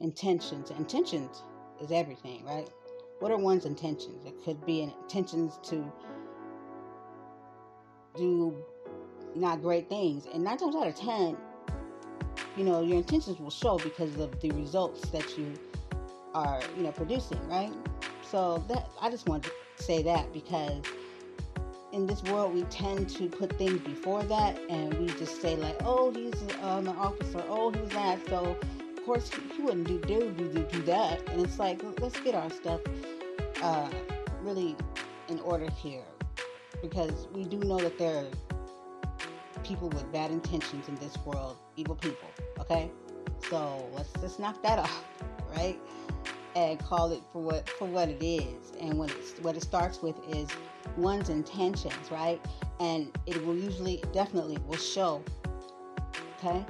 intentions. Intentions is everything, right? What are one's intentions? It could be intentions to do not great things. And nine times out of ten, you know, your intentions will show because of the results that you are, you know, producing, right? So that I just wanted to say that because in this world we tend to put things before that and we just say like, oh, he's um, an officer, oh, he's that. So course he, wouldn't do do, do do that. And it's like let's get our stuff uh, really in order here because we do know that there are people with bad intentions in this world, evil people. Okay, so let's just knock that off, right? And call it for what for what it is. And what it's what it starts with is one's intentions, right? And it will usually, definitely, will show. Okay,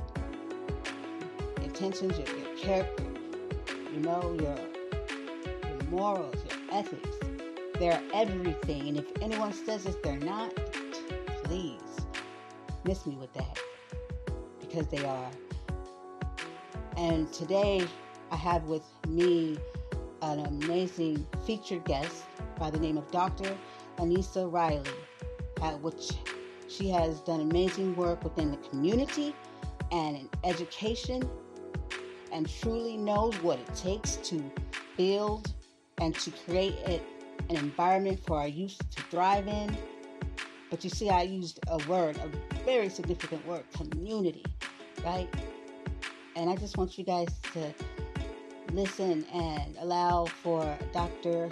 intentions, your, your character, you know, your your morals, your ethics. They're everything. And if anyone says that they're not, please miss me with that because they are. And today I have with me an amazing featured guest by the name of Dr. Anissa Riley, at which she has done amazing work within the community and in education and truly knows what it takes to build and to create it, an environment for our youth to thrive in. But you see, I used a word, a very significant word, community, right? And I just want you guys to listen and allow for Dr.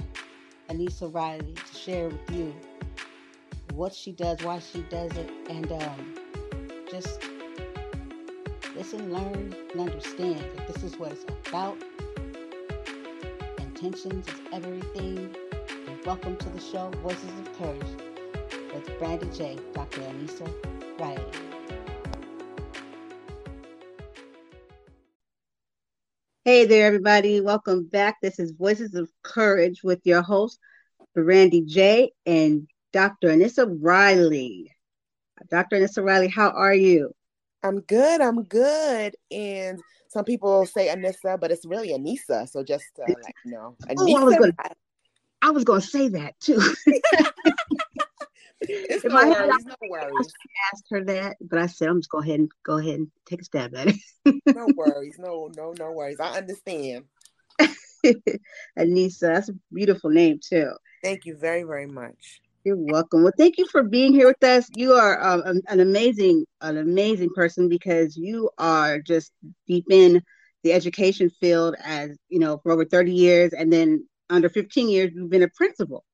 Anissa Riley to share with you what she does, why she does it, and um, just listen, learn, and understand that this is what it's about. Intentions is everything. And welcome to the show, Voices of Courage, with Brandy J, Dr. Anissa Riley. Hey there, everybody. Welcome back. This is Voices of Courage with your host, Brandy J. and Dr. Anissa Riley. Dr. Anissa Riley, how are you? I'm good. I'm good. And some people say Anissa, but it's really Anissa. So just uh, like you know, Anissa. Oh, I was gonna, I was going to say that too. It's no worries, had, no worries. Asked her that, but I said I'm just go ahead and go ahead and take a stab at it. no worries, no, no, no worries. I understand. Anissa, that's a beautiful name too. Thank you very, very much. You're welcome. Well, thank you for being here with us. You are um, an amazing, an amazing person because you are just deep in the education field as you know for over 30 years, and then under 15 years you've been a principal.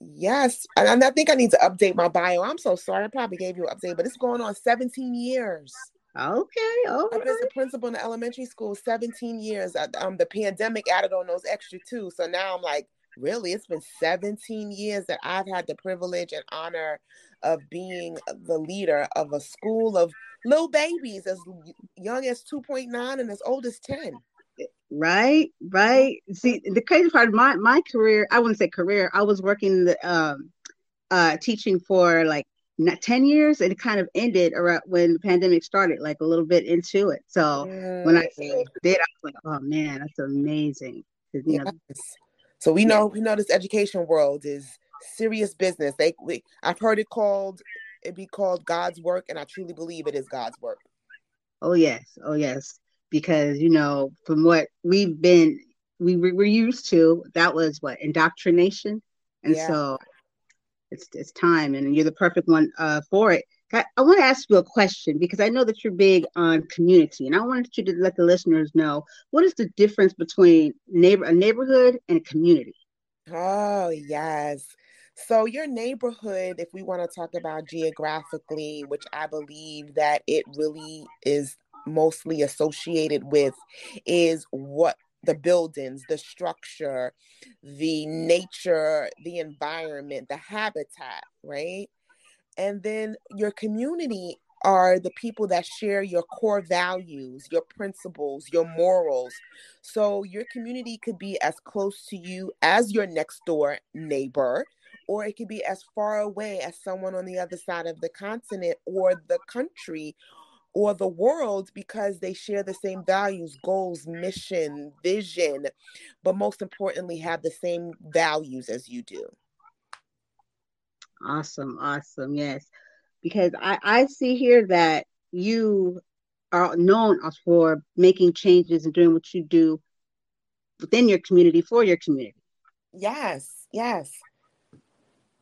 Yes, and I think I need to update my bio. I'm so sorry. I probably gave you an update, but it's going on 17 years. Okay, all I've been a principal in the elementary school 17 years. Um, the pandemic added on those extra two, so now I'm like, really, it's been 17 years that I've had the privilege and honor of being the leader of a school of little babies as young as 2.9 and as old as 10. Right, right. See, the crazy part of my my career, I wouldn't say career. I was working the um uh teaching for like not 10 years and it kind of ended around when the pandemic started like a little bit into it so when i did i was like oh man that's amazing you yes. So we know we know this education world is serious business. They we, i've heard it called it be called god's work and i truly believe it is god's work. Oh yes. Oh yes. Because you know from what we've been we were used to that was what? Indoctrination? And yeah. so it's it's time and you're the perfect one uh, for it I, want to ask you a question because I know that you're big on community, and I wanted you to let the listeners know what is the difference between neighbor a neighborhood and a community. Oh yes, so your neighborhood, if we want to talk about geographically, which I believe that it really is mostly associated with is what the buildings, the structure, the nature, the environment, the habitat, right? And then your community are the people that share your core values, your principles, your morals. So your community could be as close to you as your next door neighbor, or it could be as far away as someone on the other side of the continent or the country or the world because they share the same values, goals, mission, vision, but most importantly, have the same values as you do. Awesome, awesome. Yes. Because I, I see here that you are known for making changes and doing what you do within your community for your community. Yes, yes.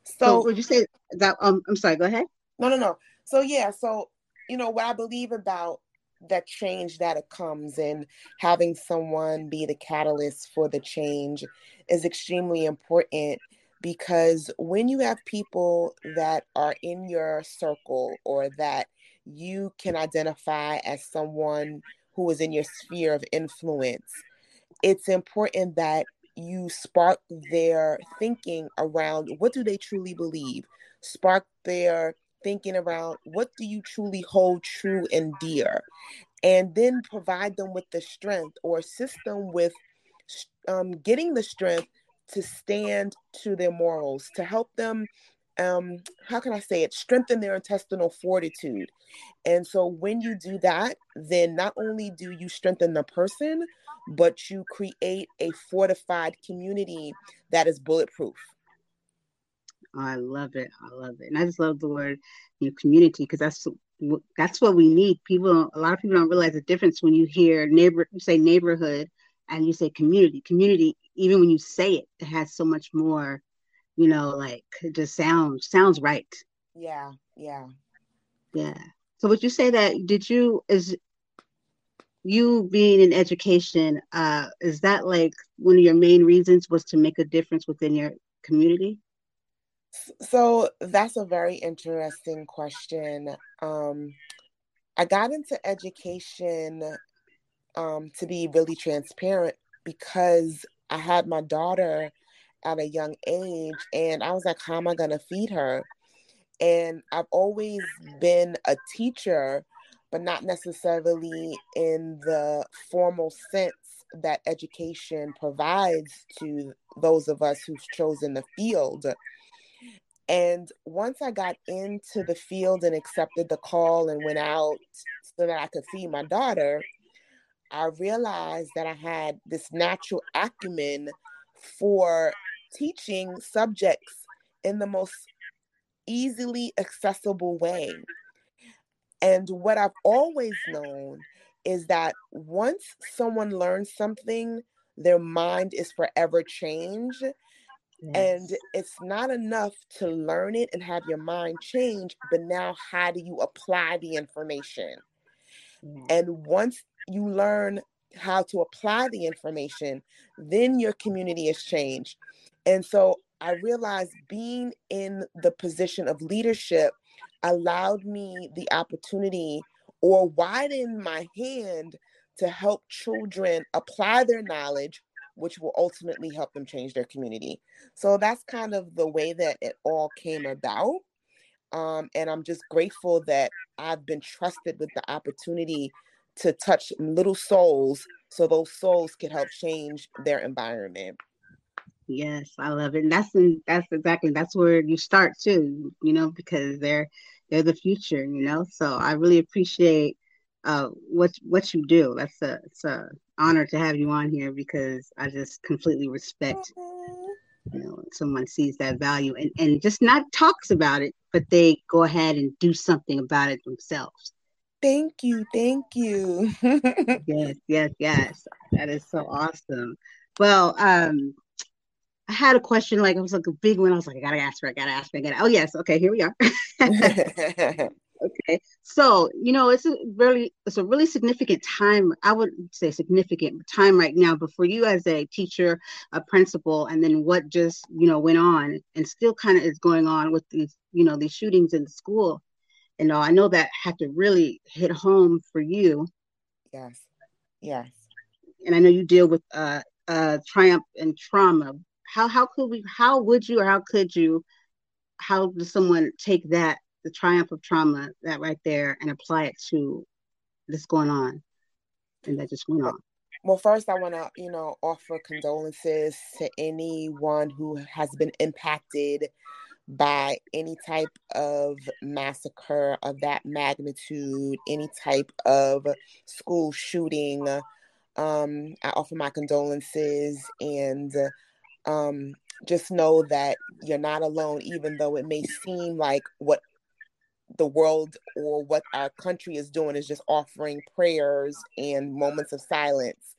So, so would you say that um I'm sorry, go ahead. No, no, no. So yeah, so you know what I believe about that change that it comes and having someone be the catalyst for the change is extremely important because when you have people that are in your circle or that you can identify as someone who is in your sphere of influence, it's important that you spark their thinking around what do they truly believe, spark their thinking around what do you truly hold true and dear, and then provide them with the strength or assist them with um, getting the strength to stand to their morals, to help them um how can i say it strengthen their intestinal fortitude. And so when you do that then not only do you strengthen the person but you create a fortified community that is bulletproof. I love it. I love it. And i just love the word you know, community because that's that's what we need. People a lot of people don't realize the difference when you hear neighbor you say neighborhood and you say community. Community even when you say it it has so much more you know, like it just sounds sounds right. Yeah, yeah. Yeah. So would you say that did you is you being in education, uh, is that like one of your main reasons was to make a difference within your community? So that's a very interesting question. Um, I got into education um, to be really transparent because I had my daughter at a young age and I was like, how am I going to feed her? And I've always been a teacher, but not necessarily in the formal sense that education provides to those of us who've chosen the field. And once I got into the field and accepted the call and went out so that I could feed my daughter, I realized that I had this natural acumen for teaching subjects in the most easily accessible way. And what I've always known is that once someone learns something, their mind is forever changed. Yes. And it's not enough to learn it and have your mind change, but now how do you apply the information? And once you learn how to apply the information, then your community is changed. And so I realized being in the position of leadership allowed me the opportunity or widen my hand to help children apply their knowledge, which will ultimately help them change their community. So that's kind of the way that it all came about. Um, and I'm just grateful that I've been trusted with the opportunity to touch little souls so those souls can help change their environment. Yes, I love it. And that's in, that's exactly that's where you start too, you know, because they're they're the future, you know. So I really appreciate uh what what you do. That's a it's a honor to have you on here because I just completely respect you know someone sees that value and and just not talks about it, but they go ahead and do something about it themselves. Thank you, thank you. yes, yes, yes. That is so awesome. Well, um, I had a question, like it was like a big one. I was like, I gotta ask her, I gotta ask her, I gotta. Oh yes, okay, here we are. okay, so you know, it's a really, it's a really significant time. I would say significant time right now. But for you as a teacher, a principal, and then what just you know went on and still kind of is going on with these, you know, these shootings in the school. And all, I know that had to really hit home for you. Yes, yes. And I know you deal with uh, uh, triumph and trauma how how could we how would you or how could you how does someone take that the triumph of trauma that right there and apply it to this going on and that just went on well first i want to you know offer condolences to anyone who has been impacted by any type of massacre of that magnitude, any type of school shooting. Um, I offer my condolences and um, just know that you're not alone, even though it may seem like what the world or what our country is doing is just offering prayers and moments of silence.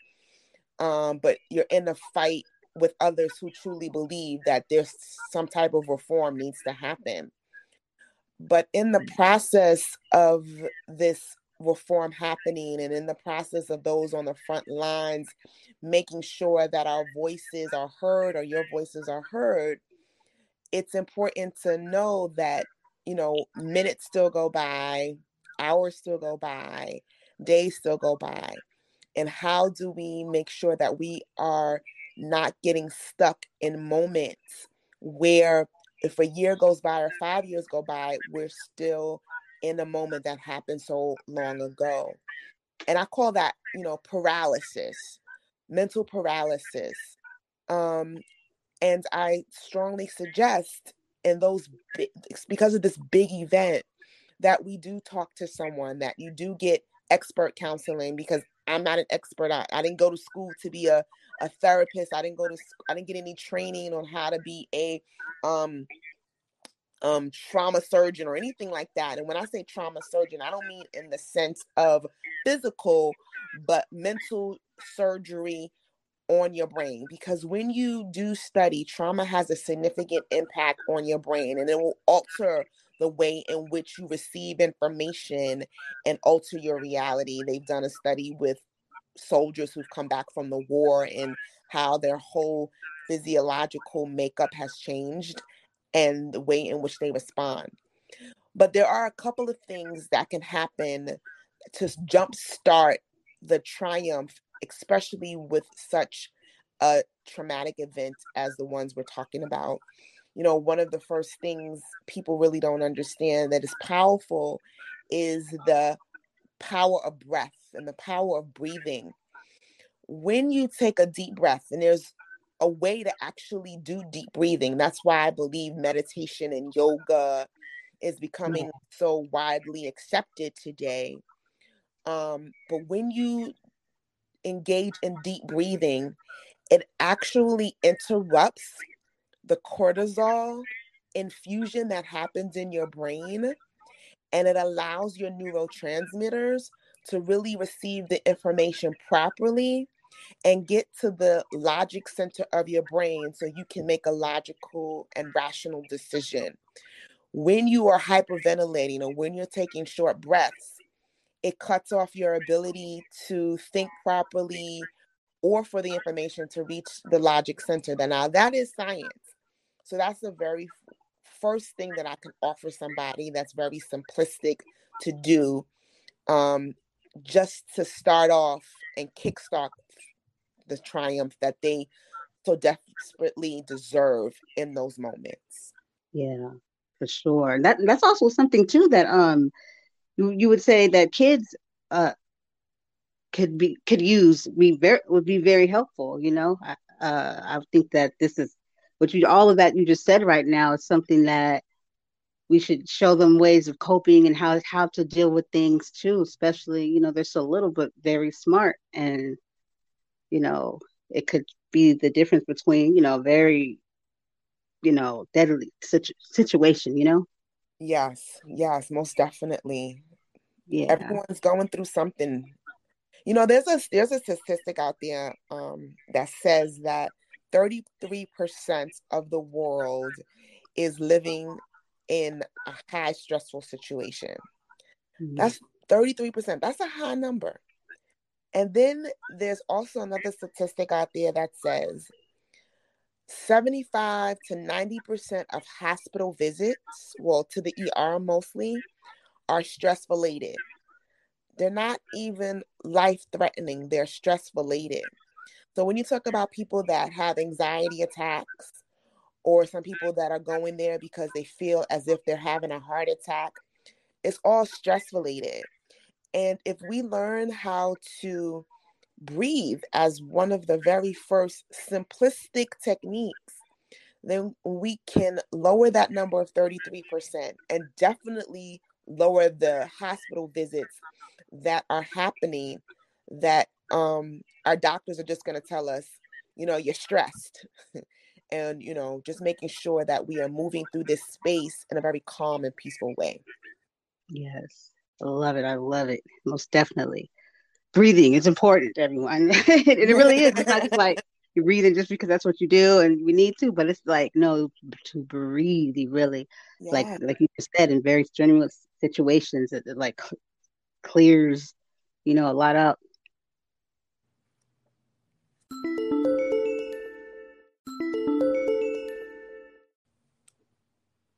Um, but you're in a fight with others who truly believe that there's some type of reform needs to happen. But in the process of this reform happening and in the process of those on the front lines making sure that our voices are heard or your voices are heard, it's important to know that, you know, minutes still go by, hours still go by, days still go by. And how do we make sure that we are not getting stuck in moments where if a year goes by or five years go by, we're still in a moment that happened so long ago. And I call that, you know, paralysis, mental paralysis. Um, and I strongly suggest in those, because of this big event, that we do talk to someone, that you do get expert counseling because I'm not an expert. I, I didn't go to school to be a, a therapist. I didn't go to I didn't get any training on how to be a um um trauma surgeon or anything like that. And when I say trauma surgeon, I don't mean in the sense of physical, but mental surgery on your brain because when you do study trauma has a significant impact on your brain and it will alter the way in which you receive information and alter your reality. They've done a study with soldiers who've come back from the war and how their whole physiological makeup has changed and the way in which they respond. But there are a couple of things that can happen to jumpstart the triumph, especially with such a traumatic event as the ones we're talking about you know, one of the first things people really don't understand that is powerful is the power of breath and the power of breathing. When you take a deep breath, and there's a way to actually do deep breathing, that's why I believe meditation and yoga is becoming so widely accepted today. Um, but when you engage in deep breathing, it actually interrupts the cortisol infusion that happens in your brain and it allows your neurotransmitters to really receive the information properly and get to the logic center of your brain so you can make a logical and rational decision. When you are hyperventilating or when you're taking short breaths, it cuts off your ability to think properly or for the information to reach the logic center. Now, that is science. So that's a very first thing that I can offer somebody that's very simplistic to do um, just to start off and kickstart the triumph that they so desperately deserve in those moments. Yeah, for sure. That that's also something too that um you, you would say that kids uh could be could use be very would be very helpful, you know. I uh I think that this is but you all of that you just said right now is something that we should show them ways of coping and how how to deal with things too especially you know they're so little but very smart. And you know it could be the difference between you know very you know deadly situ- situation you know? Yes yes most definitely. Yeah. Everyone's going through something. You know there's a there's a statistic out there um that says that 33% of the world is living in a high stressful situation. Mm-hmm. That's 33%. That's a high number. And then there's also another statistic out there that says 75 to 90% of hospital visits, well, to the ER mostly, are stress related. They're not even life threatening, they're stress related. So when you talk about people that have anxiety attacks, or some people that are going there because they feel as if they're having a heart attack, it's all stress related. And if we learn how to breathe as one of the very first simplistic techniques, then we can lower that number of 33% and definitely lower the hospital visits that are happening that um, our doctors are just going to tell us, you know, you're stressed. and, you know, just making sure that we are moving through this space in a very calm and peaceful way. Yes. I love it. I love it. Most definitely. Breathing is important, everyone. it really is. It's not just like you're breathing just because that's what you do and we need to, but it's like, no, to breathe, you really, yeah. like, like you just said, in very strenuous situations, it, it like clears, you know, a lot up.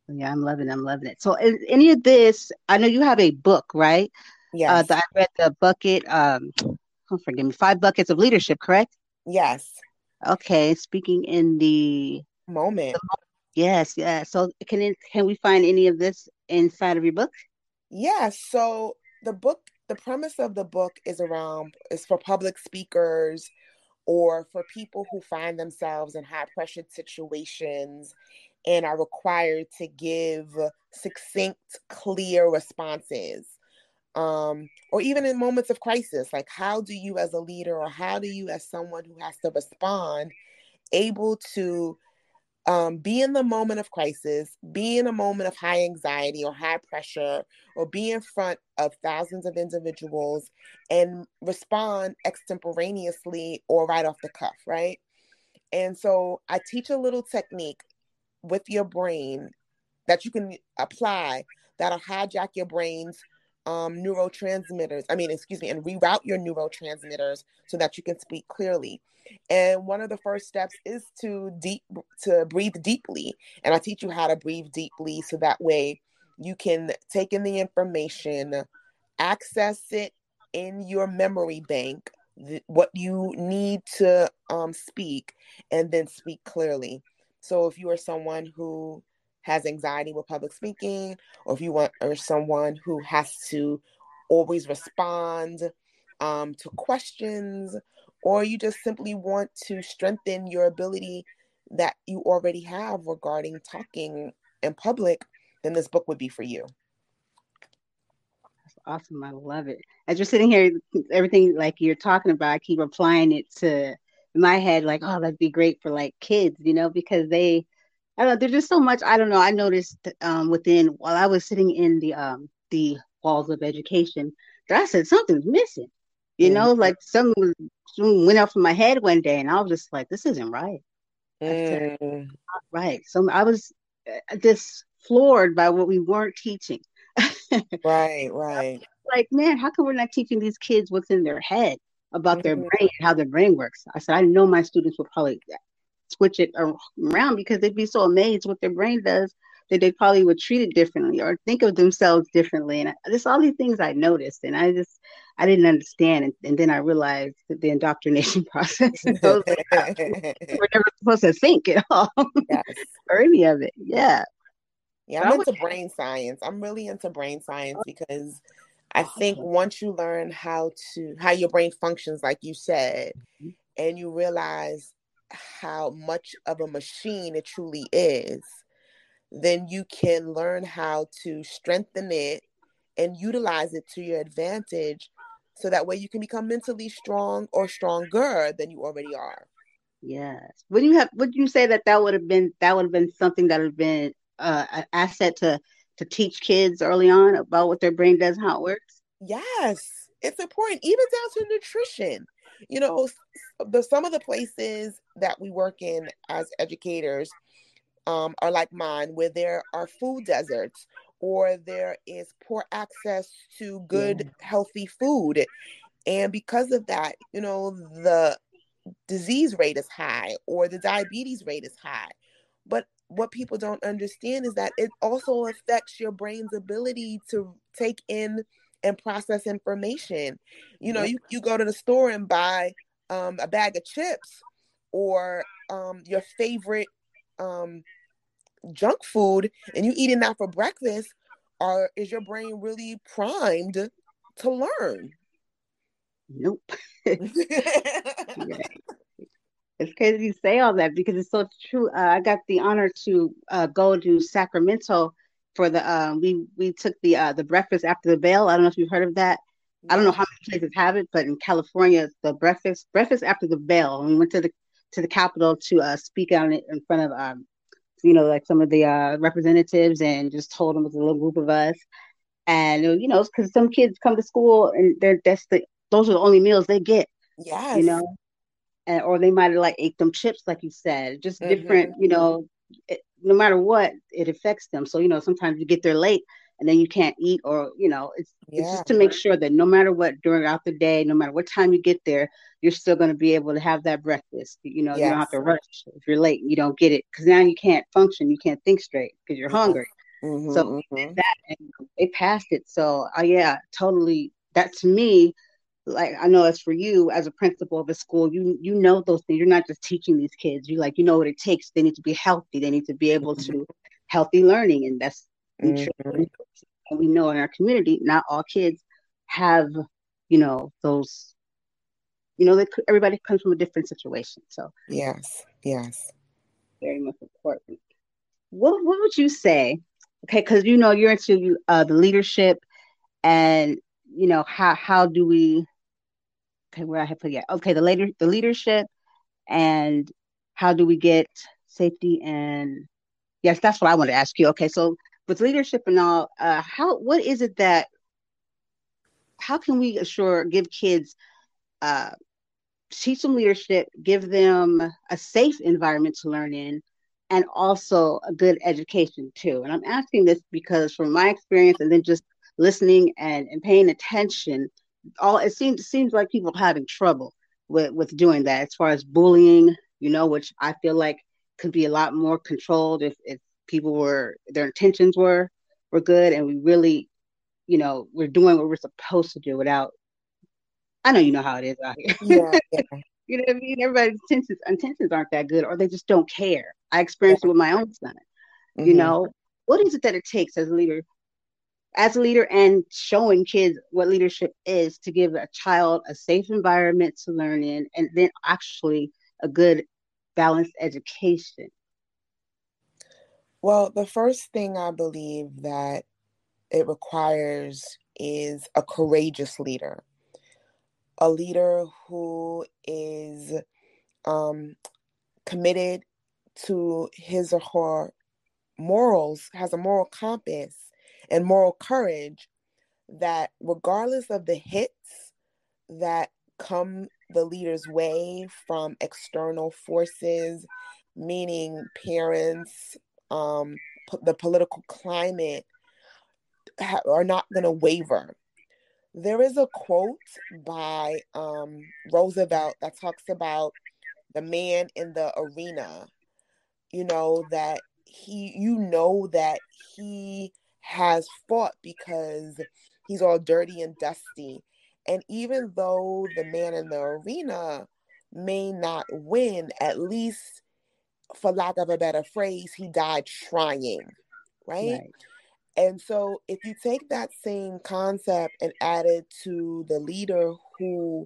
Yeah, I'm loving it. I'm loving it. So, any of this, I know you have a book, right? Yeah. Uh, I read the bucket, um, oh, forgive me, five buckets of leadership, correct? Yes. Okay. Speaking in the moment. The, yes, Yeah. So, can it, can we find any of this inside of your book? Yeah. So, the book, the premise of the book is around is for public speakers or for people who find themselves in high pressure situations and are required to give succinct, clear responses. Um, or even in moments of crisis, like how do you, as a leader, or how do you, as someone who has to respond, able to um, be in the moment of crisis, be in a moment of high anxiety or high pressure, or be in front of thousands of individuals and respond extemporaneously or right off the cuff, right? And so I teach a little technique with your brain that you can apply that'll hijack your brain's um, neurotransmitters. I mean, excuse me, and reroute your neurotransmitters so that you can speak clearly. And one of the first steps is to deep to breathe deeply. And I teach you how to breathe deeply so that way you can take in the information, access it in your memory bank, th- what you need to um, speak, and then speak clearly. So if you are someone who has anxiety with public speaking, or if you want or someone who has to always respond um, to questions, or you just simply want to strengthen your ability that you already have regarding talking in public, then this book would be for you. That's awesome. I love it. As you're sitting here, everything like you're talking about, I keep applying it to my head like, oh, that'd be great for like kids, you know, because they, I don't know, there's just so much. I don't know. I noticed um, within while I was sitting in the um the walls of education, that I said something's missing. You mm know, like something, something went off in my head one day, and I was just like, this isn't right. Mm. Said, right. So I was uh, just floored by what we weren't teaching. right, right. Like, man, how come we're not teaching these kids what's in their head? About their mm-hmm. brain how their brain works. I said, I know my students will probably switch it around because they'd be so amazed what their brain does that they probably would treat it differently or think of themselves differently. And just all these things I noticed, and I just I didn't understand. And, and then I realized that the indoctrination process. so like, we're never supposed to think at all yes. or any of it. Yeah. Yeah, I'm into brain science. I'm really into brain science because I think once you learn how to how your brain functions, like you said, mm-hmm. and you realize how much of a machine it truly is, then you can learn how to strengthen it and utilize it to your advantage so that way you can become mentally strong or stronger than you already are. Yes. Would you have would you say that that would have been that would have been something that would have been uh, an asset to to teach kids early on about what their brain does, how it works? Yes, it's important, even down to nutrition. You know, the some of the places that we work in as educators um, are like mine, where there are food deserts or there is poor access to good, yeah. healthy food. And because of that, you know, the disease rate is high or the diabetes rate is high. But what people don't understand is that it also affects your brain's ability to take in and process information. You know, you, you go to the store and buy um, a bag of chips or um, your favorite um, junk food and you eating that for breakfast, or is your brain really primed to learn? Nope. yeah. It's crazy you say all that because it's so true. Uh, I got the honor to uh, go to Sacramento for the uh, we we took the uh, the breakfast after the bell. I don't know if you've heard of that. I don't know how many places have it, but in California, the breakfast breakfast after the bell. We went to the to the Capitol to uh, speak on it in front of um, you know like some of the uh, representatives and just told them it was a little group of us. And you know, because some kids come to school and they're that's the those are the only meals they get. Yes. You know, and or they might have like ate them chips, like you said, just mm-hmm. different. You know, it, no matter what, it affects them. So you know, sometimes you get there late and then you can't eat, or you know, it's yeah. it's just to make sure that no matter what during out the day, no matter what time you get there, you're still going to be able to have that breakfast. You know, yes. you don't have to rush if you're late. You don't get it because now you can't function, you can't think straight because you're hungry. Mm-hmm, so mm-hmm. that and they passed it. So uh, yeah, totally. That to me like I know it's for you as a principal of a school, you you know those things. You're not just teaching these kids. You like you know what it takes. They need to be healthy. They need to be able mm-hmm. to healthy learning, and that's mm-hmm. and we know in our community, not all kids have you know those. You know that everybody comes from a different situation. So yes, yes, very much important. What what would you say? Okay, because you know you're into uh, the leadership and you know how how do we okay, where I have put yeah. Okay, the later the leadership and how do we get safety and yes, that's what I want to ask you. Okay, so with leadership and all, uh, how what is it that how can we assure give kids uh, teach them leadership, give them a safe environment to learn in, and also a good education too. And I'm asking this because from my experience and then just listening and, and paying attention all it seems seems like people are having trouble with with doing that as far as bullying you know which i feel like could be a lot more controlled if if people were their intentions were were good and we really you know we're doing what we're supposed to do without i know you know how it is out here yeah, yeah. you know what i mean everybody's intentions intentions aren't that good or they just don't care i experienced yeah. it with my own son mm-hmm. you know what is it that it takes as a leader as a leader and showing kids what leadership is to give a child a safe environment to learn in and then actually a good balanced education. Well the first thing i believe that it requires is a courageous leader a leader who is um, committed to his or her morals has a moral compass and moral courage that regardless of the hits that come the leader's way from external forces, meaning parents, um, p- the political climate, ha- are not going to waver. There is a quote by um, Roosevelt that talks about the man in the arena. You know that he, you know that he has fought because he's all dirty and dusty. And even though the man in the arena may not win, at least, for lack of a better phrase, he died trying, right? right. And so, if you take that same concept and add it to the leader who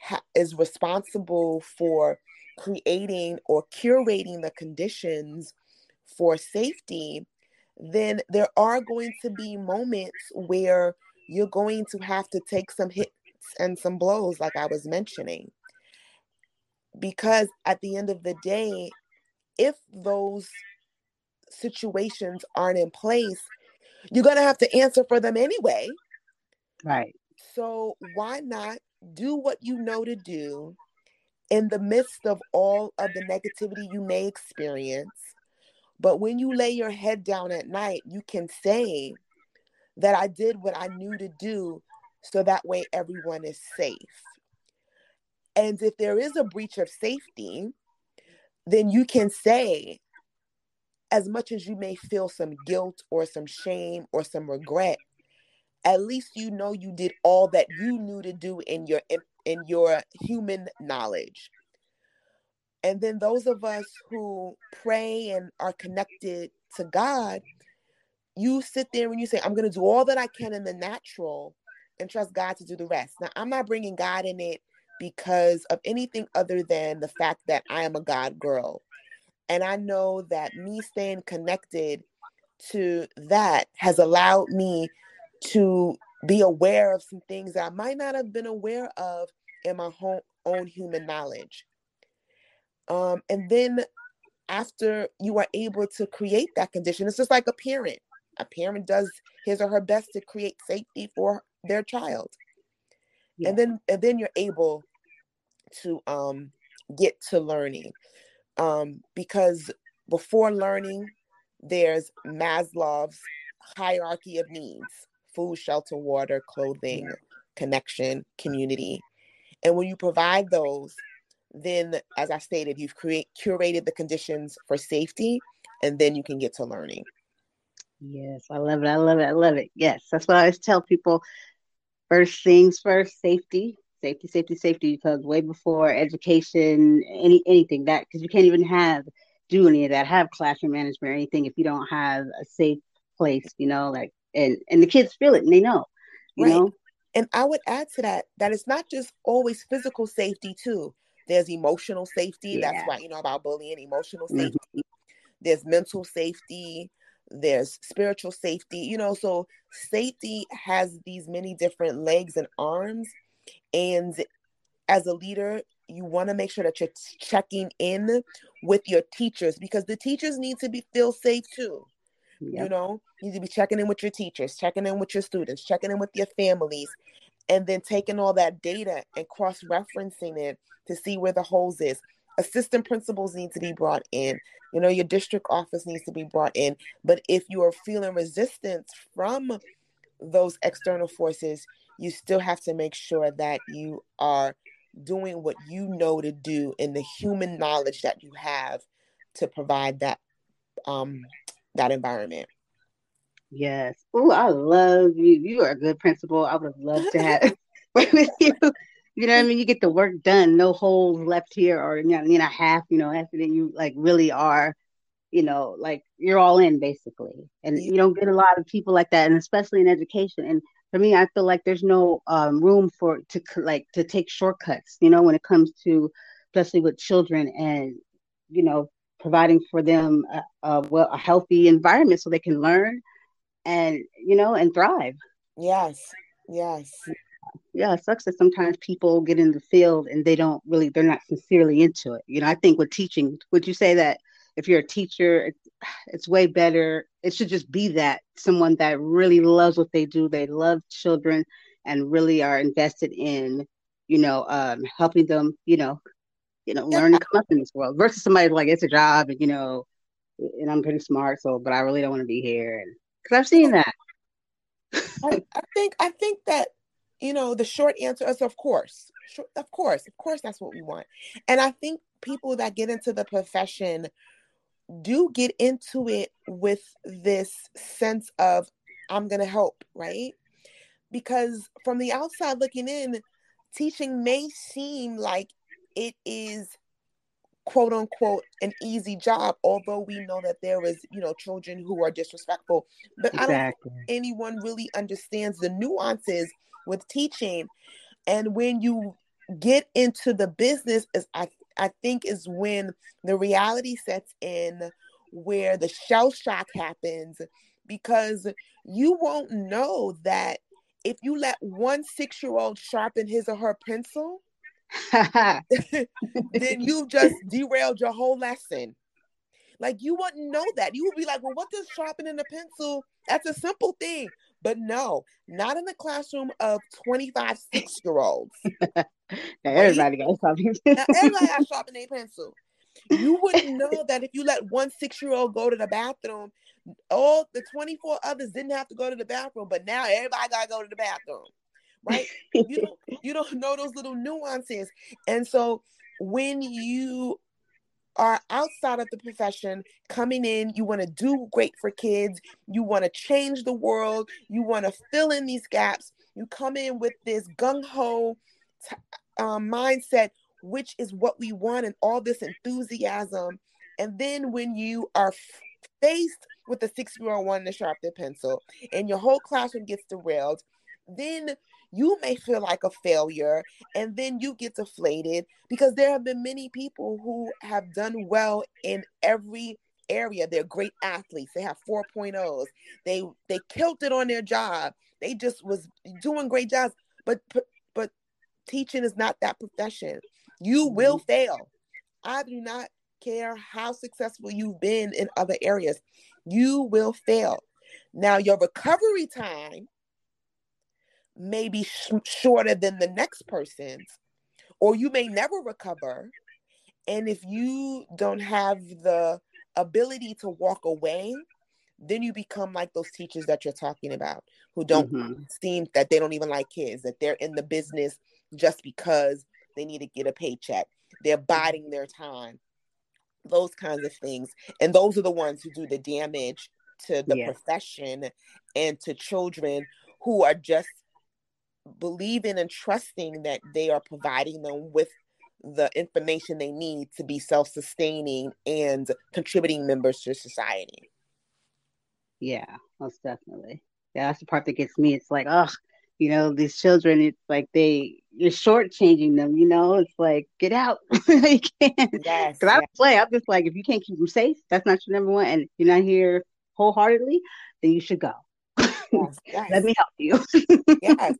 ha- is responsible for creating or curating the conditions for safety, then there are going to be moments where you're going to have to take some hits and some blows, like I was mentioning. Because at the end of the day, if those situations aren't in place, you're going to have to answer for them anyway. Right. So why not do what you know to do in the midst of all of the negativity you may experience? But when you lay your head down at night, you can say that I did what I knew to do so that way everyone is safe. And if there is a breach of safety, then you can say, as much as you may feel some guilt or some shame or some regret, at least you know you did all that you knew to do in your in, your human knowledge. And then those of us who pray and are connected to God, you sit there and you say, I'm going to do all that I can in the natural and trust God to do the rest. Now, I'm not bringing God in it because of anything other than the fact that I am a God girl. And I know that me staying connected to that has allowed me to be aware of some things that I might not have been aware of in my home, own human knowledge. Um, and then after you are able to create that condition, it's just like a parent. A parent does his or her best to create safety for their child. Yeah. And then and then you're able to um get to learning. Um, because before learning, there's Maslow's hierarchy of needs food, shelter, water, clothing, connection, community. And when you provide those, then as I stated, you've create curated the conditions for safety, and then you can get to learning. Yes, I love it. I love it. I love it. Yes, that's what I always tell people. First things first, safety, safety, safety, safety. Because way before education, any anything that because you can't even have do any of that, have classroom management or anything if you don't have a safe place. You know, like and and the kids feel it and they know. You right. know. And I would add to that that it's not just always physical safety too. There's emotional safety. Yeah. That's why you know about bullying, emotional mm-hmm. safety. Mm-hmm. There's mental safety there's spiritual safety you know so safety has these many different legs and arms and as a leader you want to make sure that you're checking in with your teachers because the teachers need to be feel safe too yep. you know you need to be checking in with your teachers checking in with your students checking in with your families and then taking all that data and cross-referencing it to see where the holes is. Assistant principals need to be brought in. You know your district office needs to be brought in. But if you are feeling resistance from those external forces you still have to make sure that you are doing what you know to do in the human knowledge that you have to provide that um that environment yes oh i love you you are a good principal i would have loved to have work with you you know what I mean? You get the work done, no holes left here, or you know, you know, half. You know, after that, you like really are, you know, like you're all in basically, and you don't get a lot of people like that, and especially in education. And for me, I feel like there's no um, room for to like to take shortcuts. You know, when it comes to especially with children and you know providing for them a, a well a healthy environment so they can learn and you know and thrive. Yes, yes yeah, it sucks that sometimes people get in the field and they don't really, they're not sincerely into it. You know, I think with teaching, would you say that if you're a teacher, it's, it's way better? It should just be that someone that really loves what they do, they love children and really are invested in, you know, um, helping them, you know, you know, learn to come up in this world versus somebody like it's a job and you know, and I'm pretty smart, so but I really don't want to be here, and because I've seen that. I, I think I think that you know, the short answer is of course. Of course, of course, that's what we want. And I think people that get into the profession do get into it with this sense of, I'm going to help, right? Because from the outside looking in, teaching may seem like it is quote unquote an easy job although we know that there is you know children who are disrespectful but exactly. i don't think anyone really understands the nuances with teaching. And when you get into the business, is I I think is when the reality sets in where the shell shock happens because you won't know that if you let one six year old sharpen his or her pencil, then you've just derailed your whole lesson. Like you wouldn't know that. You would be like, well, what does sharpening a pencil? That's a simple thing. But no, not in the classroom of 25 six year olds. everybody got sharpening pencil. everybody got sharpening pencil. You wouldn't know that if you let one six year old go to the bathroom, all the 24 others didn't have to go to the bathroom, but now everybody got to go to the bathroom. Right? you don't you don't know those little nuances. And so when you are outside of the profession coming in you want to do great for kids you want to change the world you want to fill in these gaps you come in with this gung-ho t- um, mindset which is what we want and all this enthusiasm and then when you are faced with a six-year-old wanting to sharpen their pencil and your whole classroom gets derailed then you may feel like a failure and then you get deflated because there have been many people who have done well in every area. They're great athletes. They have 4.0s they they killed it on their job. They just was doing great jobs but but teaching is not that profession. You will mm-hmm. fail. I do not care how successful you've been in other areas. You will fail. Now your recovery time may be sh- shorter than the next person's, or you may never recover. And if you don't have the ability to walk away, then you become like those teachers that you're talking about who don't mm-hmm. seem that they don't even like kids, that they're in the business just because they need to get a paycheck. They're biding their time, those kinds of things. And those are the ones who do the damage to the profession and to children who are just believing and trusting that they are providing them with the information they need to be self-sustaining and contributing members to society. Yeah, most definitely. Yeah, that's the part that gets me. It's like, oh, you know, these children, it's like they you're shortchanging them, you know, it's like get out. you can't yes, because I play, I'm just like if you can't keep them safe, that's not your number one. And if you're not here wholeheartedly, then you should go. Yes, yes. Let me help you. yes.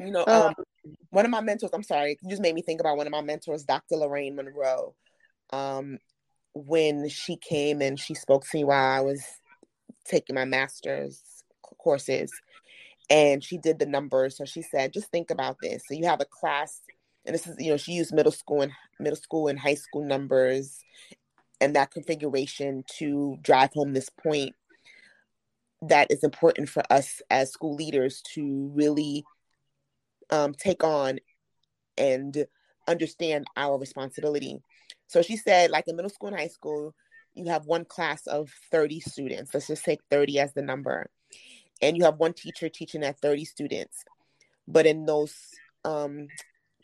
You know, oh. um, one of my mentors, I'm sorry, you just made me think about one of my mentors, Dr. Lorraine Monroe. Um, when she came and she spoke to me while I was taking my master's courses, and she did the numbers. So she said, just think about this. So you have a class, and this is, you know, she used middle school and middle school and high school numbers and that configuration to drive home this point that is important for us as school leaders to really um, take on and understand our responsibility. So she said, like in middle school and high school, you have one class of 30 students. Let's just take 30 as the number. And you have one teacher teaching at 30 students. But in those um,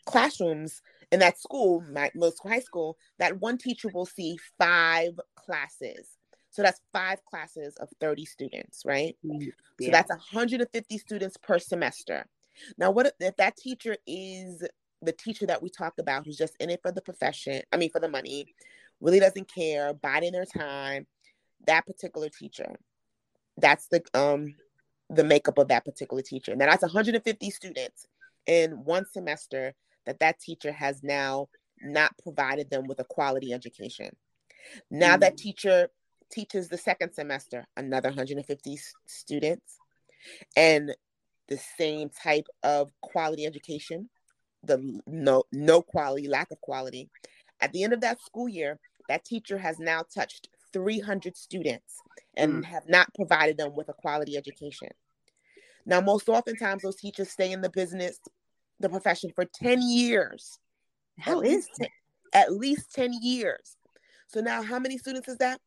classrooms, in that school, my middle school, high school, that one teacher will see five classes. So that's five classes of 30 students, right? Yeah. Mm, so that's 150 students per semester. Now, what if that teacher is the teacher that we talk about who's just in it for the profession, I mean, for the money, really doesn't care, biding their time, that particular teacher. That's the um the makeup of that particular teacher. Now that's 150 students in one semester that that teacher has now not provided them with a quality education. Now mm. that teacher teaches the second semester, another 150 students, and the same type of quality education, the no no quality, lack of quality. At the end of that school year, that teacher has now touched 300 students and mm. have not provided them with a quality education. Now, most oftentimes, those teachers stay in the business, the profession for 10 years. How is it? At least 10 years. So now, how many students is that?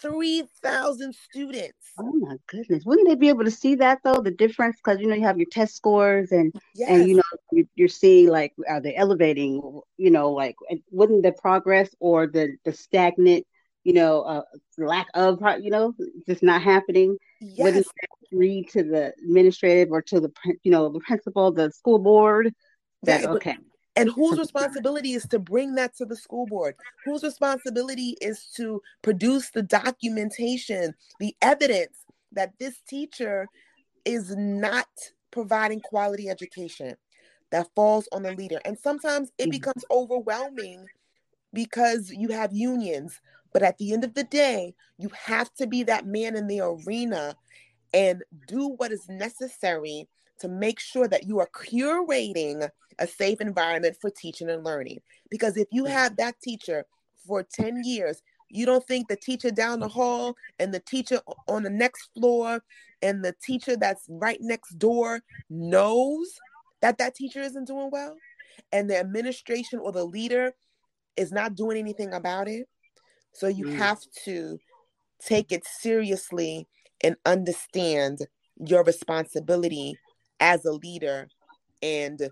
3,000 students. Oh my goodness. Wouldn't they be able to see that though? The difference? Because you know, you have your test scores and, yes. and you know, you're seeing like, are they elevating? You know, like, wouldn't the progress or the, the stagnant, you know, uh, lack of, you know, just not happening? Yes. Wouldn't read to the administrative or to the, you know, the principal, the school board? That, okay. And whose responsibility is to bring that to the school board? Whose responsibility is to produce the documentation, the evidence that this teacher is not providing quality education? That falls on the leader. And sometimes it mm-hmm. becomes overwhelming because you have unions. But at the end of the day, you have to be that man in the arena and do what is necessary to make sure that you are curating a safe environment for teaching and learning. Because if you have that teacher for 10 years, you don't think the teacher down the hall and the teacher on the next floor and the teacher that's right next door knows that that teacher isn't doing well and the administration or the leader is not doing anything about it. So you mm. have to take it seriously and understand your responsibility as a leader and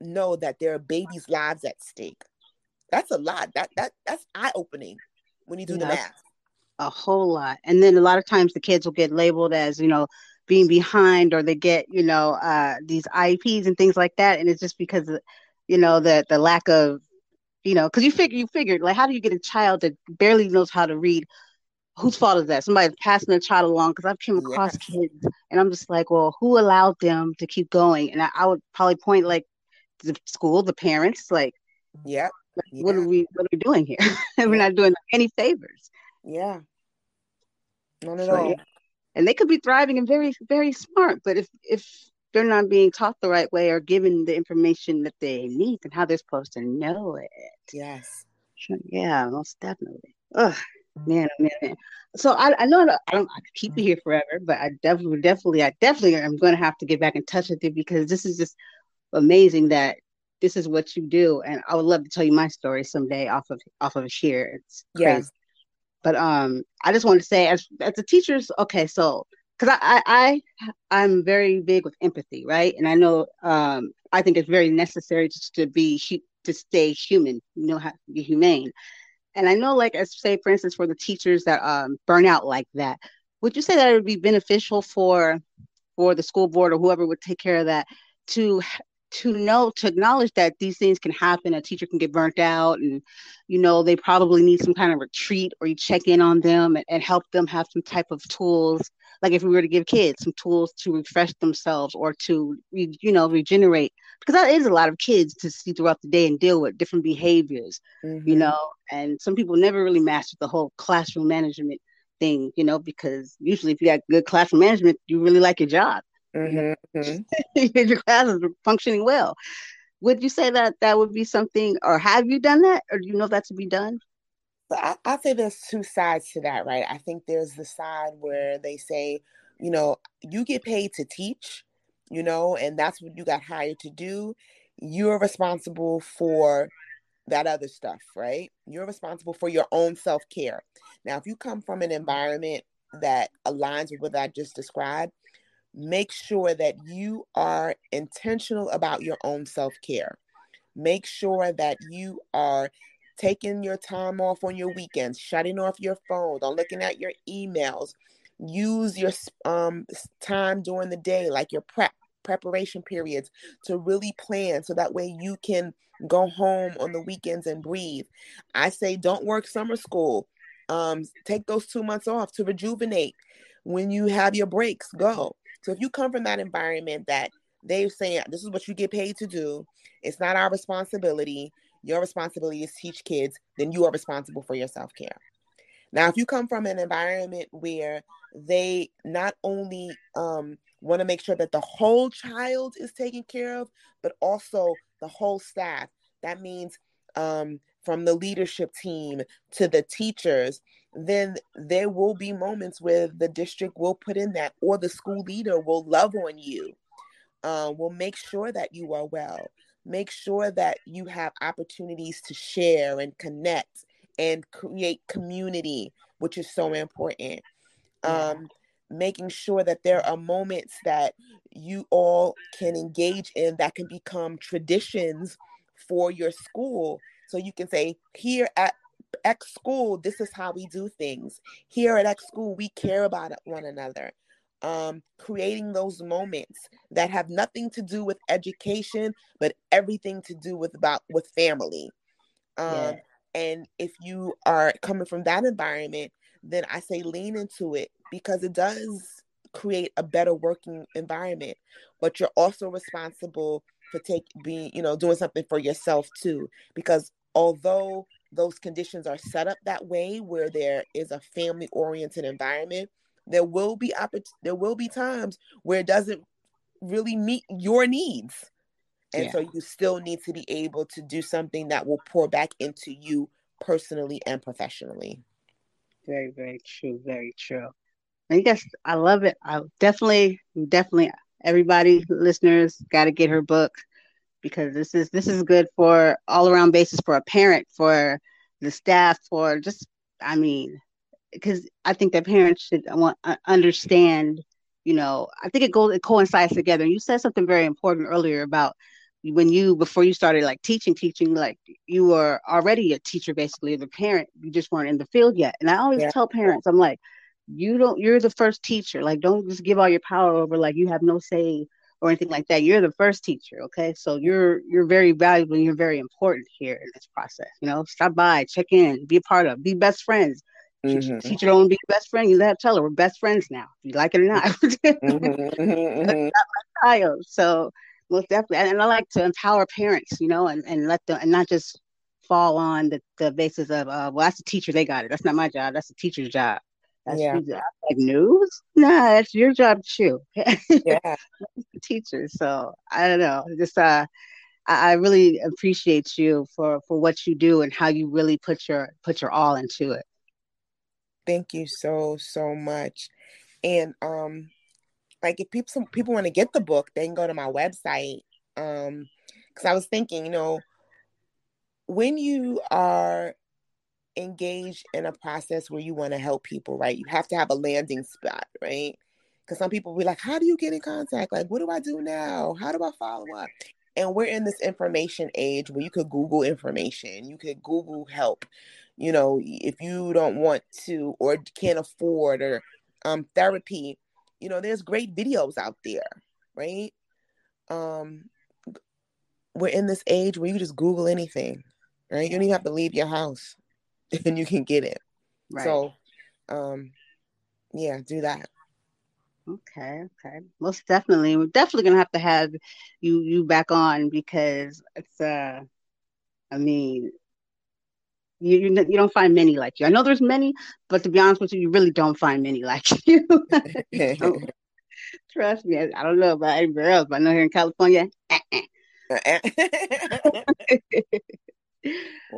know that there are babies' lives at stake. That's a lot. That that that's eye opening when you do yeah. the math. a whole lot. And then a lot of times the kids will get labeled as, you know, being behind or they get, you know, uh, these IEPs and things like that. And it's just because, of, you know, the, the lack of, you know, because you figure, you figured, like, how do you get a child that barely knows how to read? Whose fault is that? Somebody's passing a child along because I've came across yes. kids and I'm just like, well, who allowed them to keep going? And I, I would probably point like the school, the parents, like, yeah, yeah. what are we, what are we doing here? We're not doing any favors. Yeah. None at so, all. Yeah. And they could be thriving and very, very smart, but if if they're not being taught the right way or given the information that they need, then how they're supposed to know it? Yes. Yeah, most definitely. Ugh, man, oh, man, man. So I, I know I don't I keep you here forever, but I definitely, definitely, I definitely am going to have to get back in touch with you because this is just amazing that this is what you do, and I would love to tell you my story someday off of off of here. It's crazy. Yes. But um, I just want to say, as as a teachers, okay, so because I, I I I'm very big with empathy, right? And I know um, I think it's very necessary to, to be to stay human, you know, how to be humane. And I know, like, as say, for instance, for the teachers that um, burn out like that, would you say that it would be beneficial for for the school board or whoever would take care of that to to know to acknowledge that these things can happen a teacher can get burnt out and you know they probably need some kind of retreat or you check in on them and, and help them have some type of tools? Like if we were to give kids some tools to refresh themselves or to you know regenerate because that is a lot of kids to see throughout the day and deal with different behaviors mm-hmm. you know and some people never really master the whole classroom management thing you know because usually if you got good classroom management you really like your job Mm-hmm. mm-hmm. your class is functioning well. Would you say that that would be something, or have you done that, or do you know that to be done? But I, I say there's two sides to that, right? I think there's the side where they say, you know, you get paid to teach, you know, and that's what you got hired to do. You're responsible for that other stuff, right? You're responsible for your own self care. Now, if you come from an environment that aligns with what I just described, make sure that you are intentional about your own self care. Make sure that you are taking your time off on your weekends, shutting off your phone, don't looking at your emails. Use your um, time during the day, like your prep preparation periods, to really plan so that way you can go home on the weekends and breathe. I say don't work summer school. Um, take those two months off to rejuvenate. When you have your breaks, go. So if you come from that environment that they're saying this is what you get paid to do, it's not our responsibility. Your responsibility is teach kids, then you are responsible for your self care. Now, if you come from an environment where they not only um, want to make sure that the whole child is taken care of, but also the whole staff, that means um, from the leadership team to the teachers, then there will be moments where the district will put in that, or the school leader will love on you, uh, will make sure that you are well, make sure that you have opportunities to share and connect and create community, which is so important. Um, making sure that there are moments that you all can engage in that can become traditions for your school. So you can say, here at X school, this is how we do things. Here at X school, we care about one another. Um, creating those moments that have nothing to do with education, but everything to do with about with family. Um, yeah. And if you are coming from that environment, then I say lean into it because it does create a better working environment. But you're also responsible for take being, you know, doing something for yourself too. Because although those conditions are set up that way where there is a family oriented environment there will be oppor- there will be times where it doesn't really meet your needs and yeah. so you still need to be able to do something that will pour back into you personally and professionally very very true very true and yes i love it i definitely definitely everybody listeners got to get her book because this is this is good for all around basis for a parent, for the staff, for just I mean, because I think that parents should want uh, understand. You know, I think it goes it coincides together. And You said something very important earlier about when you before you started like teaching teaching like you were already a teacher basically as a parent you just weren't in the field yet and i always yeah. tell parents i'm like you don't you're the first teacher. Like don't just give all your power over like you have no say or anything like that. You're the first teacher okay? So you're you're very valuable and you're very important here in this process you know? Stop by check in be a part of be best friends. Mm-hmm. teacher don't be best friend. You to tell her we're best friends now you like it or not. Mm-hmm. mm-hmm. mm-hmm. my child so most definitely and, and i like to empower parents you know and, and let them and not just fall on the, the basis of uh, well that's the teacher they got it. That's not my job. That's the teacher's job that's yeah. your job. Like news? Nah, that's your job too. Yeah. teacher. So I don't know. Just uh I, I really appreciate you for for what you do and how you really put your put your all into it. Thank you so so much. And um like if people some people want to get the book, they can go to my website. Um because I was thinking, you know, when you are engaged in a process where you want to help people, right? You have to have a landing spot, right? Because some people be like, How do you get in contact? Like, what do I do now? How do I follow up? And we're in this information age where you could Google information, you could Google help. You know, if you don't want to or can't afford or um, therapy, you know, there's great videos out there, right? Um, we're in this age where you just Google anything, right? You don't even have to leave your house. and you can get it. Right. So, um, yeah, do that. Okay, okay. Most definitely. We're definitely gonna have to have you you back on because it's uh I mean you, you you don't find many like you. I know there's many, but to be honest with you, you really don't find many like you. so, trust me. I, I, don't know about everywhere else, but I know here in California.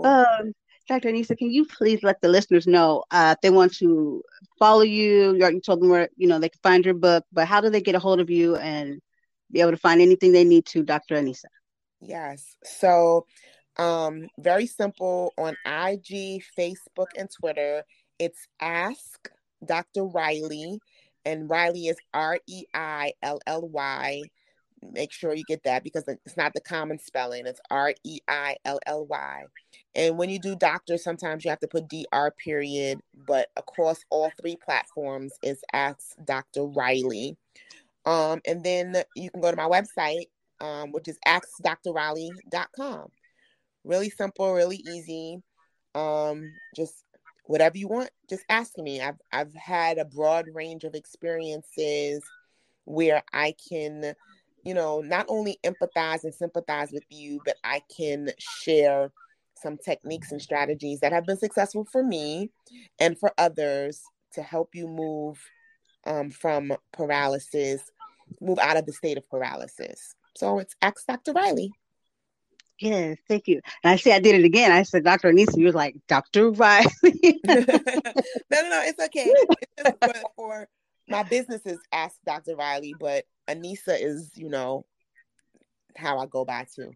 um, Dr. Anissa, can you please let the listeners know uh, if they want to follow you? You told them where you know they can find your book, but how do they get a hold of you and be able to find anything they need to, Dr. Anissa? Yes. So, um, very simple on IG, Facebook, and Twitter. It's Ask Dr. Reilly, and Reilly is R E I L L Y. Make sure you get that because it's not the common spelling. It's R E I L L Y. And when you do doctor, sometimes you have to put DR period, but across all three platforms is Ask Dr. Reilly. Um, and then you can go to my website, um, which is askdrreilly.com. Really simple, really easy. Um, just whatever you want, just ask me. I've I've had a broad range of experiences where I can, you know, not only empathize and sympathize with you, but I can share some techniques and strategies that have been successful for me and for others to help you move um, from paralysis, move out of the state of paralysis. So it's Ask Dr. Reilly. Yes, thank you. And I see I did it again. I said Dr. Anissa. You was like Dr. Reilly. no, no, no. It's okay. It's just for, for my business is Ask Dr. Reilly, but Anissa is, you know, how I go by too.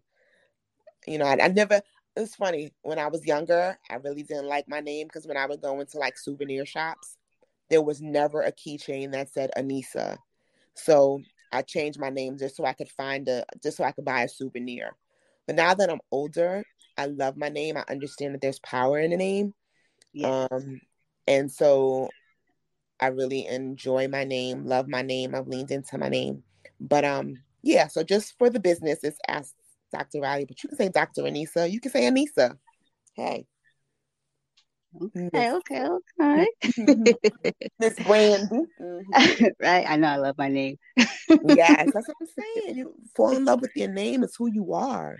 You know, I, I never it's funny when I was younger, I really didn't like my name because when I would go into like souvenir shops, there was never a keychain that said Anissa. So I changed my name just so I could find a just so I could buy a souvenir. But now that I'm older, I love my name. I understand that there's power in the name. Yes. Um and so I really enjoy my name, love my name. I've leaned into my name. But um yeah, so just for the business, it's asked Dr. Reilly, but you can say Dr. Anissa. You can say Anissa. Hey. Okay, okay, okay. Miss Brandy. Mm-hmm. right. I know I love my name. yes, that's what I'm saying. You fall in love with your name, it's who you are.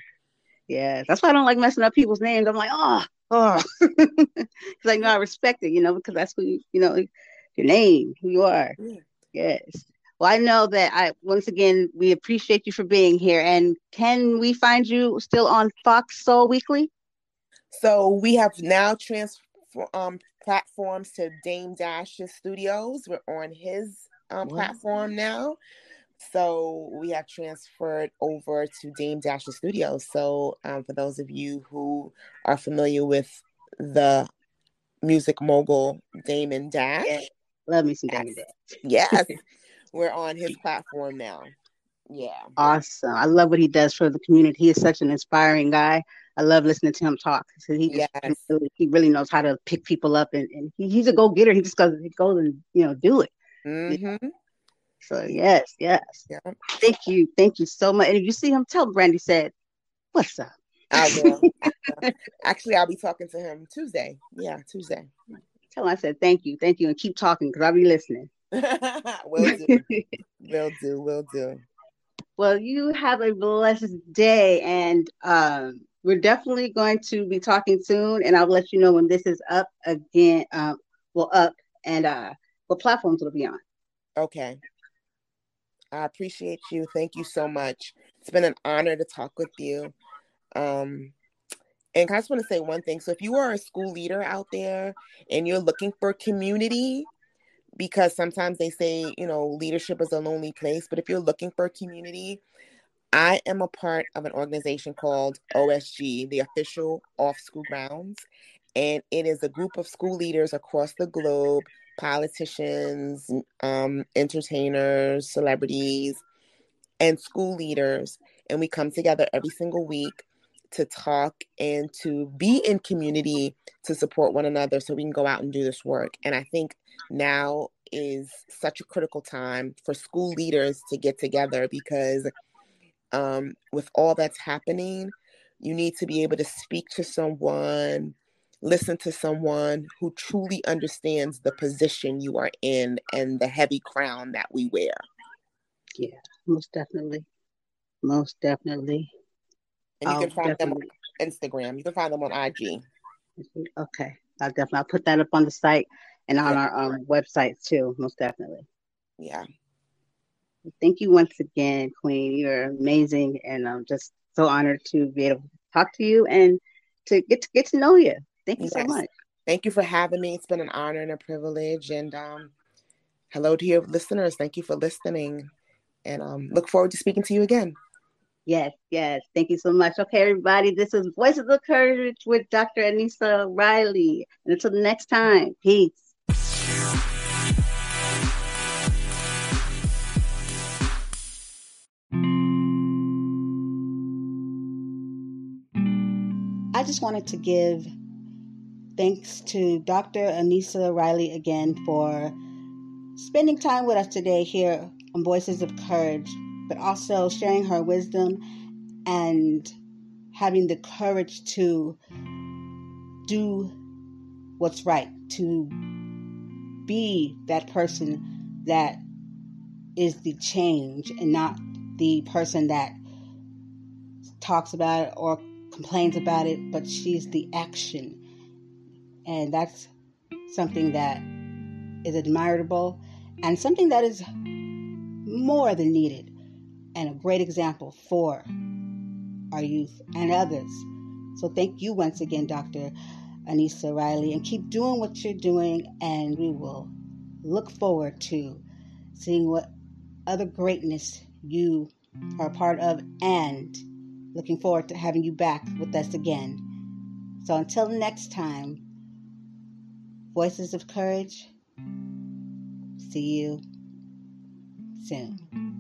Yeah, that's why I don't like messing up people's names. I'm like, oh, oh, because I know I respect it, you know, because that's who you, you know, your name, who you are. Yeah. Yes. Well, I know that I once again we appreciate you for being here. And can we find you still on Fox Soul Weekly? So we have now transfer um, platforms to Dame Dash's studios. We're on his um, platform now. So we have transferred over to Dame Dash's studios. So um, for those of you who are familiar with the music mogul Damon Dash, love me some Damon Dash. Yes. we're on his platform now. Yeah. Awesome. I love what he does for the community. He is such an inspiring guy. I love listening to him talk. So he Yes. really, he really knows how to pick people up and, and he, he's a go getter. He just goes he goes and you know do it. Mm-hmm. So yes, yes. Yeah. Thank you. Thank you so much. And if you see him, tell Brandy said, What's up? I will. Actually, I'll be talking to him Tuesday. Yeah, Tuesday. Tell him I said thank you, thank you, and keep talking because I'll be listening. will do. Will do. Will do. Well, you have a blessed day, and um, we're definitely going to be talking soon. And I'll let you know when this is up again. Um, well, up and uh, what platforms it'll be on. Okay. I appreciate you. Thank you so much. It's been an honor to talk with you. Um, and I just want to say one thing. So, if you are a school leader out there and you're looking for community, because sometimes they say, you know, leadership is a lonely place, but if you're looking for community, I am a part of an organization called OSG, the official Off School Grounds. And it is a group of school leaders across the globe, politicians, um, entertainers, celebrities, and school leaders. And we come together every single week to talk and to be in community to support one another so we can go out and do this work. And I think now is such a critical time for school leaders to get together because um, with all that's happening, you need to be able to speak to someone, listen to someone who truly understands the position you are in and the heavy crown that we wear. Yeah, most definitely. Most definitely. And you I'll can find them on Instagram. You can find them on IG. Okay. I'll definitely I'll put that up on the site and on Yeah. our um, website too. Most definitely. Yeah. Thank you once again, Queen. You're amazing, and I'm just so honored to be able to talk to you and to get to get to know you. Thank you so much. Thank you for having me. It's been an honor and a privilege. And um, hello to your listeners. Thank you for listening. And um, look forward to speaking to you again. Yes, yes. Thank you so much. Okay, everybody. This is Voices of Courage with Dr. Anissa Reilly. And until the next time, peace. I just wanted to give thanks to Dr. Anissa Reilly again for spending time with us today here on Voices of Courage, but also sharing her wisdom and having the courage to do what's right, to be that person that is the change and not the person that talks about it or complains about it, but she's the action. And that's something that is admirable and something that is more than needed and a great example for our youth and others. So thank you once again, Dr. Anissa Reilly, and keep doing what you're doing, and we will look forward to seeing what other greatness you are a part of and looking forward to having you back with us again. So until next time, Voices of Courage, see you soon.